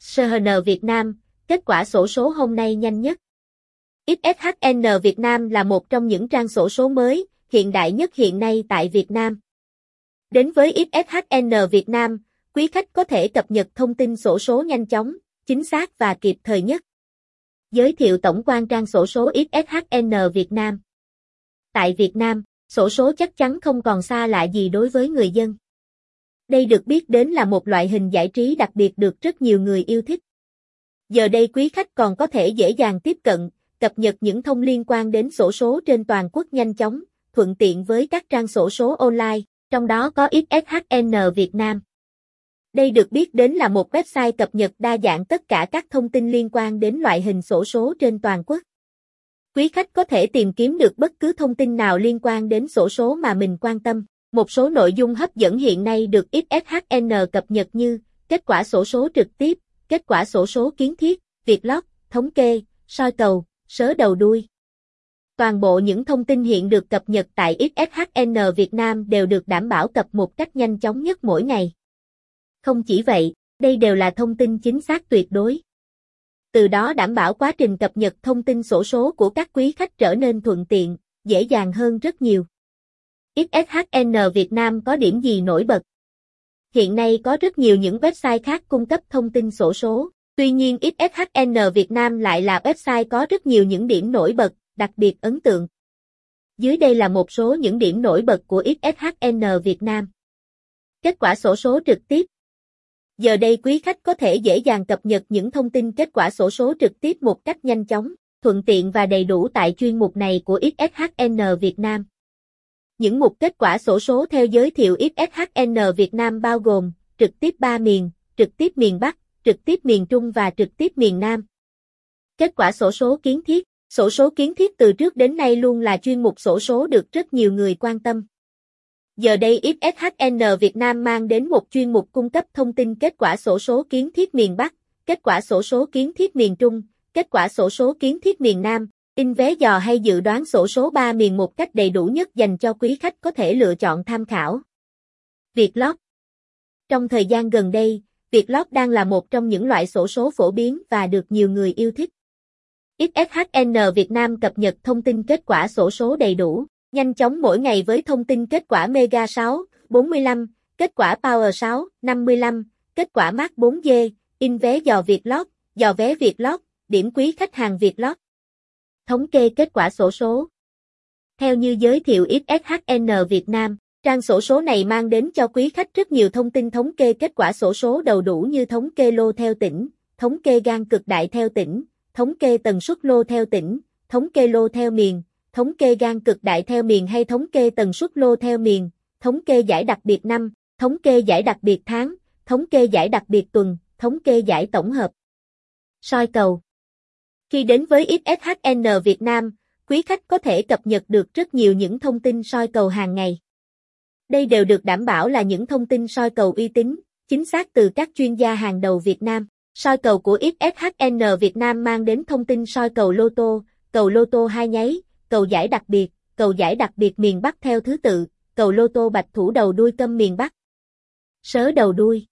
SHN Việt Nam, kết quả sổ số hôm nay nhanh nhất. XSHN Việt Nam là một trong những trang sổ số mới, hiện đại nhất hiện nay tại Việt Nam. Đến với XSHN Việt Nam, quý khách có thể cập nhật thông tin sổ số nhanh chóng, chính xác và kịp thời nhất. Giới thiệu tổng quan trang sổ số XSHN Việt Nam. Tại Việt Nam, sổ số chắc chắn không còn xa lạ gì đối với người dân. Đây được biết đến là một loại hình giải trí đặc biệt được rất nhiều người yêu thích. Giờ đây quý khách còn có thể dễ dàng tiếp cận, cập nhật những thông liên quan đến sổ số trên toàn quốc nhanh chóng, thuận tiện với các trang sổ số online, trong đó có XSHN Việt Nam. Đây được biết đến là một website cập nhật đa dạng tất cả các thông tin liên quan đến loại hình sổ số trên toàn quốc. Quý khách có thể tìm kiếm được bất cứ thông tin nào liên quan đến sổ số mà mình quan tâm. Một số nội dung hấp dẫn hiện nay được XSHN cập nhật như kết quả sổ số trực tiếp, kết quả sổ số kiến thiết, việc lót, thống kê, soi cầu, sớ đầu đuôi. Toàn bộ những thông tin hiện được cập nhật tại XSHN Việt Nam đều được đảm bảo cập một cách nhanh chóng nhất mỗi ngày. Không chỉ vậy, đây đều là thông tin chính xác tuyệt đối. Từ đó đảm bảo quá trình cập nhật thông tin sổ số của các quý khách trở nên thuận tiện, dễ dàng hơn rất nhiều. XSHN Việt Nam có điểm gì nổi bật? Hiện nay có rất nhiều những website khác cung cấp thông tin sổ số, tuy nhiên XSHN Việt Nam lại là website có rất nhiều những điểm nổi bật, đặc biệt ấn tượng. Dưới đây là một số những điểm nổi bật của XSHN Việt Nam. Kết quả sổ số trực tiếp. Giờ đây quý khách có thể dễ dàng cập nhật những thông tin kết quả sổ số trực tiếp một cách nhanh chóng, thuận tiện và đầy đủ tại chuyên mục này của XSHN Việt Nam. Những mục kết quả sổ số theo giới thiệu XSHN Việt Nam bao gồm trực tiếp 3 miền, trực tiếp miền Bắc, trực tiếp miền Trung và trực tiếp miền Nam. Kết quả sổ số kiến thiết Sổ số kiến thiết từ trước đến nay luôn là chuyên mục sổ số được rất nhiều người quan tâm. Giờ đây XSHN Việt Nam mang đến một chuyên mục cung cấp thông tin kết quả sổ số kiến thiết miền Bắc, kết quả sổ số kiến thiết miền Trung, kết quả sổ số kiến thiết miền Nam, in vé dò hay dự đoán sổ số 3 miền một cách đầy đủ nhất dành cho quý khách có thể lựa chọn tham khảo. Việc lót Trong thời gian gần đây, việc lót đang là một trong những loại sổ số phổ biến và được nhiều người yêu thích. XSHN Việt Nam cập nhật thông tin kết quả sổ số đầy đủ, nhanh chóng mỗi ngày với thông tin kết quả Mega 6, 45, kết quả Power 6, 55, kết quả Mark 4G, in vé dò Việt lót, dò vé Việt lót, điểm quý khách hàng Việt lót. Thống kê kết quả sổ số. Theo như giới thiệu XSHN Việt Nam, trang sổ số này mang đến cho quý khách rất nhiều thông tin thống kê kết quả sổ số đầu đủ như thống kê lô theo tỉnh, thống kê gan cực đại theo tỉnh, thống kê tần suất lô theo tỉnh, thống kê lô theo miền, thống kê gan cực đại theo miền hay thống kê tần suất lô theo miền, thống kê giải đặc biệt năm, thống kê giải đặc biệt tháng, thống kê giải đặc biệt tuần, thống kê giải tổng hợp. Soi cầu khi đến với XSHN Việt Nam, quý khách có thể cập nhật được rất nhiều những thông tin soi cầu hàng ngày. Đây đều được đảm bảo là những thông tin soi cầu uy tín, chính xác từ các chuyên gia hàng đầu Việt Nam. Soi cầu của XSHN Việt Nam mang đến thông tin soi cầu lô tô, cầu lô tô hai nháy, cầu giải đặc biệt, cầu giải đặc biệt miền Bắc theo thứ tự, cầu lô tô bạch thủ đầu đuôi câm miền Bắc. Sớ đầu đuôi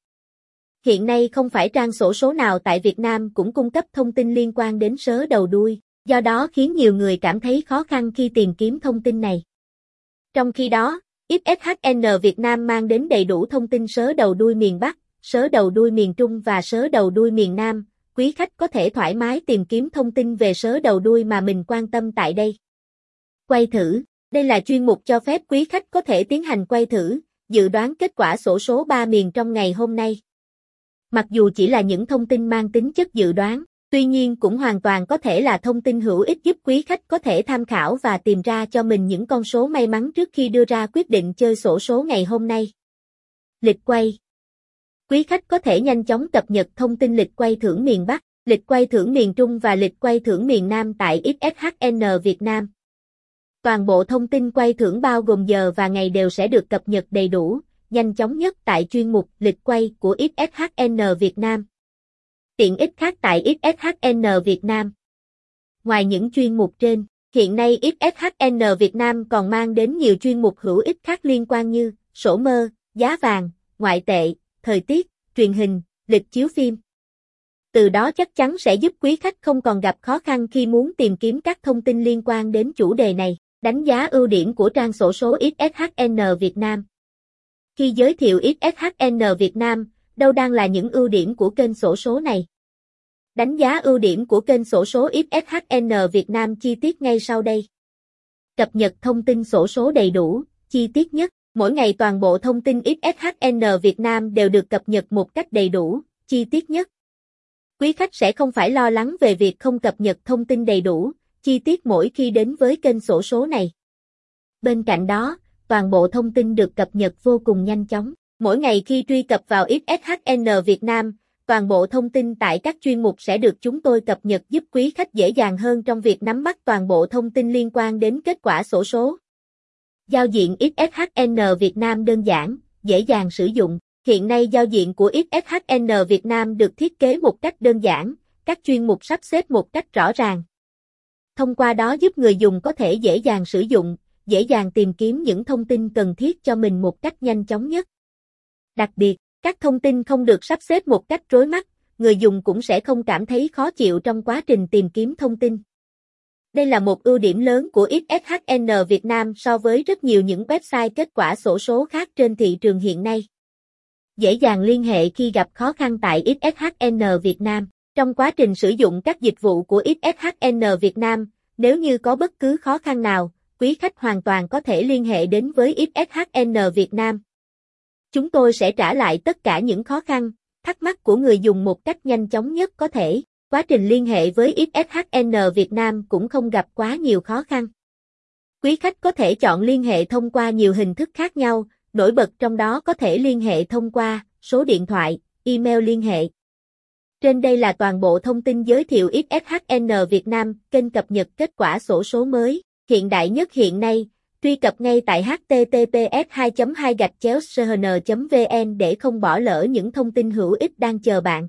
Hiện nay không phải trang sổ số nào tại Việt Nam cũng cung cấp thông tin liên quan đến sớ đầu đuôi, do đó khiến nhiều người cảm thấy khó khăn khi tìm kiếm thông tin này. Trong khi đó, XSHN Việt Nam mang đến đầy đủ thông tin sớ đầu đuôi miền Bắc, sớ đầu đuôi miền Trung và sớ đầu đuôi miền Nam, quý khách có thể thoải mái tìm kiếm thông tin về sớ đầu đuôi mà mình quan tâm tại đây. Quay thử, đây là chuyên mục cho phép quý khách có thể tiến hành quay thử, dự đoán kết quả sổ số 3 miền trong ngày hôm nay. Mặc dù chỉ là những thông tin mang tính chất dự đoán, tuy nhiên cũng hoàn toàn có thể là thông tin hữu ích giúp quý khách có thể tham khảo và tìm ra cho mình những con số may mắn trước khi đưa ra quyết định chơi sổ số ngày hôm nay. Lịch quay Quý khách có thể nhanh chóng cập nhật thông tin lịch quay thưởng miền Bắc, lịch quay thưởng miền Trung và lịch quay thưởng miền Nam tại XSHN Việt Nam. Toàn bộ thông tin quay thưởng bao gồm giờ và ngày đều sẽ được cập nhật đầy đủ, nhanh chóng nhất tại chuyên mục lịch quay của XSHN Việt Nam. Tiện ích khác tại XSHN Việt Nam. Ngoài những chuyên mục trên, hiện nay XSHN Việt Nam còn mang đến nhiều chuyên mục hữu ích khác liên quan như sổ mơ, giá vàng, ngoại tệ, thời tiết, truyền hình, lịch chiếu phim. Từ đó chắc chắn sẽ giúp quý khách không còn gặp khó khăn khi muốn tìm kiếm các thông tin liên quan đến chủ đề này. Đánh giá ưu điểm của trang sổ số XSHN Việt Nam khi giới thiệu XSHN Việt Nam, đâu đang là những ưu điểm của kênh sổ số này? Đánh giá ưu điểm của kênh sổ số XSHN Việt Nam chi tiết ngay sau đây. Cập nhật thông tin sổ số đầy đủ, chi tiết nhất. Mỗi ngày toàn bộ thông tin XSHN Việt Nam đều được cập nhật một cách đầy đủ, chi tiết nhất. Quý khách sẽ không phải lo lắng về việc không cập nhật thông tin đầy đủ, chi tiết mỗi khi đến với kênh sổ số này. Bên cạnh đó, toàn bộ thông tin được cập nhật vô cùng nhanh chóng. Mỗi ngày khi truy cập vào XSHN Việt Nam, toàn bộ thông tin tại các chuyên mục sẽ được chúng tôi cập nhật giúp quý khách dễ dàng hơn trong việc nắm bắt toàn bộ thông tin liên quan đến kết quả sổ số. Giao diện XSHN Việt Nam đơn giản, dễ dàng sử dụng. Hiện nay giao diện của XSHN Việt Nam được thiết kế một cách đơn giản, các chuyên mục sắp xếp một cách rõ ràng. Thông qua đó giúp người dùng có thể dễ dàng sử dụng, dễ dàng tìm kiếm những thông tin cần thiết cho mình một cách nhanh chóng nhất. Đặc biệt, các thông tin không được sắp xếp một cách rối mắt, người dùng cũng sẽ không cảm thấy khó chịu trong quá trình tìm kiếm thông tin. Đây là một ưu điểm lớn của XSHN Việt Nam so với rất nhiều những website kết quả sổ số khác trên thị trường hiện nay. Dễ dàng liên hệ khi gặp khó khăn tại XSHN Việt Nam. Trong quá trình sử dụng các dịch vụ của XSHN Việt Nam, nếu như có bất cứ khó khăn nào, quý khách hoàn toàn có thể liên hệ đến với XSHN Việt Nam. Chúng tôi sẽ trả lại tất cả những khó khăn, thắc mắc của người dùng một cách nhanh chóng nhất có thể. Quá trình liên hệ với XSHN Việt Nam cũng không gặp quá nhiều khó khăn. Quý khách có thể chọn liên hệ thông qua nhiều hình thức khác nhau, nổi bật trong đó có thể liên hệ thông qua số điện thoại, email liên hệ. Trên đây là toàn bộ thông tin giới thiệu XSHN Việt Nam, kênh cập nhật kết quả sổ số mới, hiện đại nhất hiện nay. Truy cập ngay tại https 2 2 gạch vn để không bỏ lỡ những thông tin hữu ích đang chờ bạn.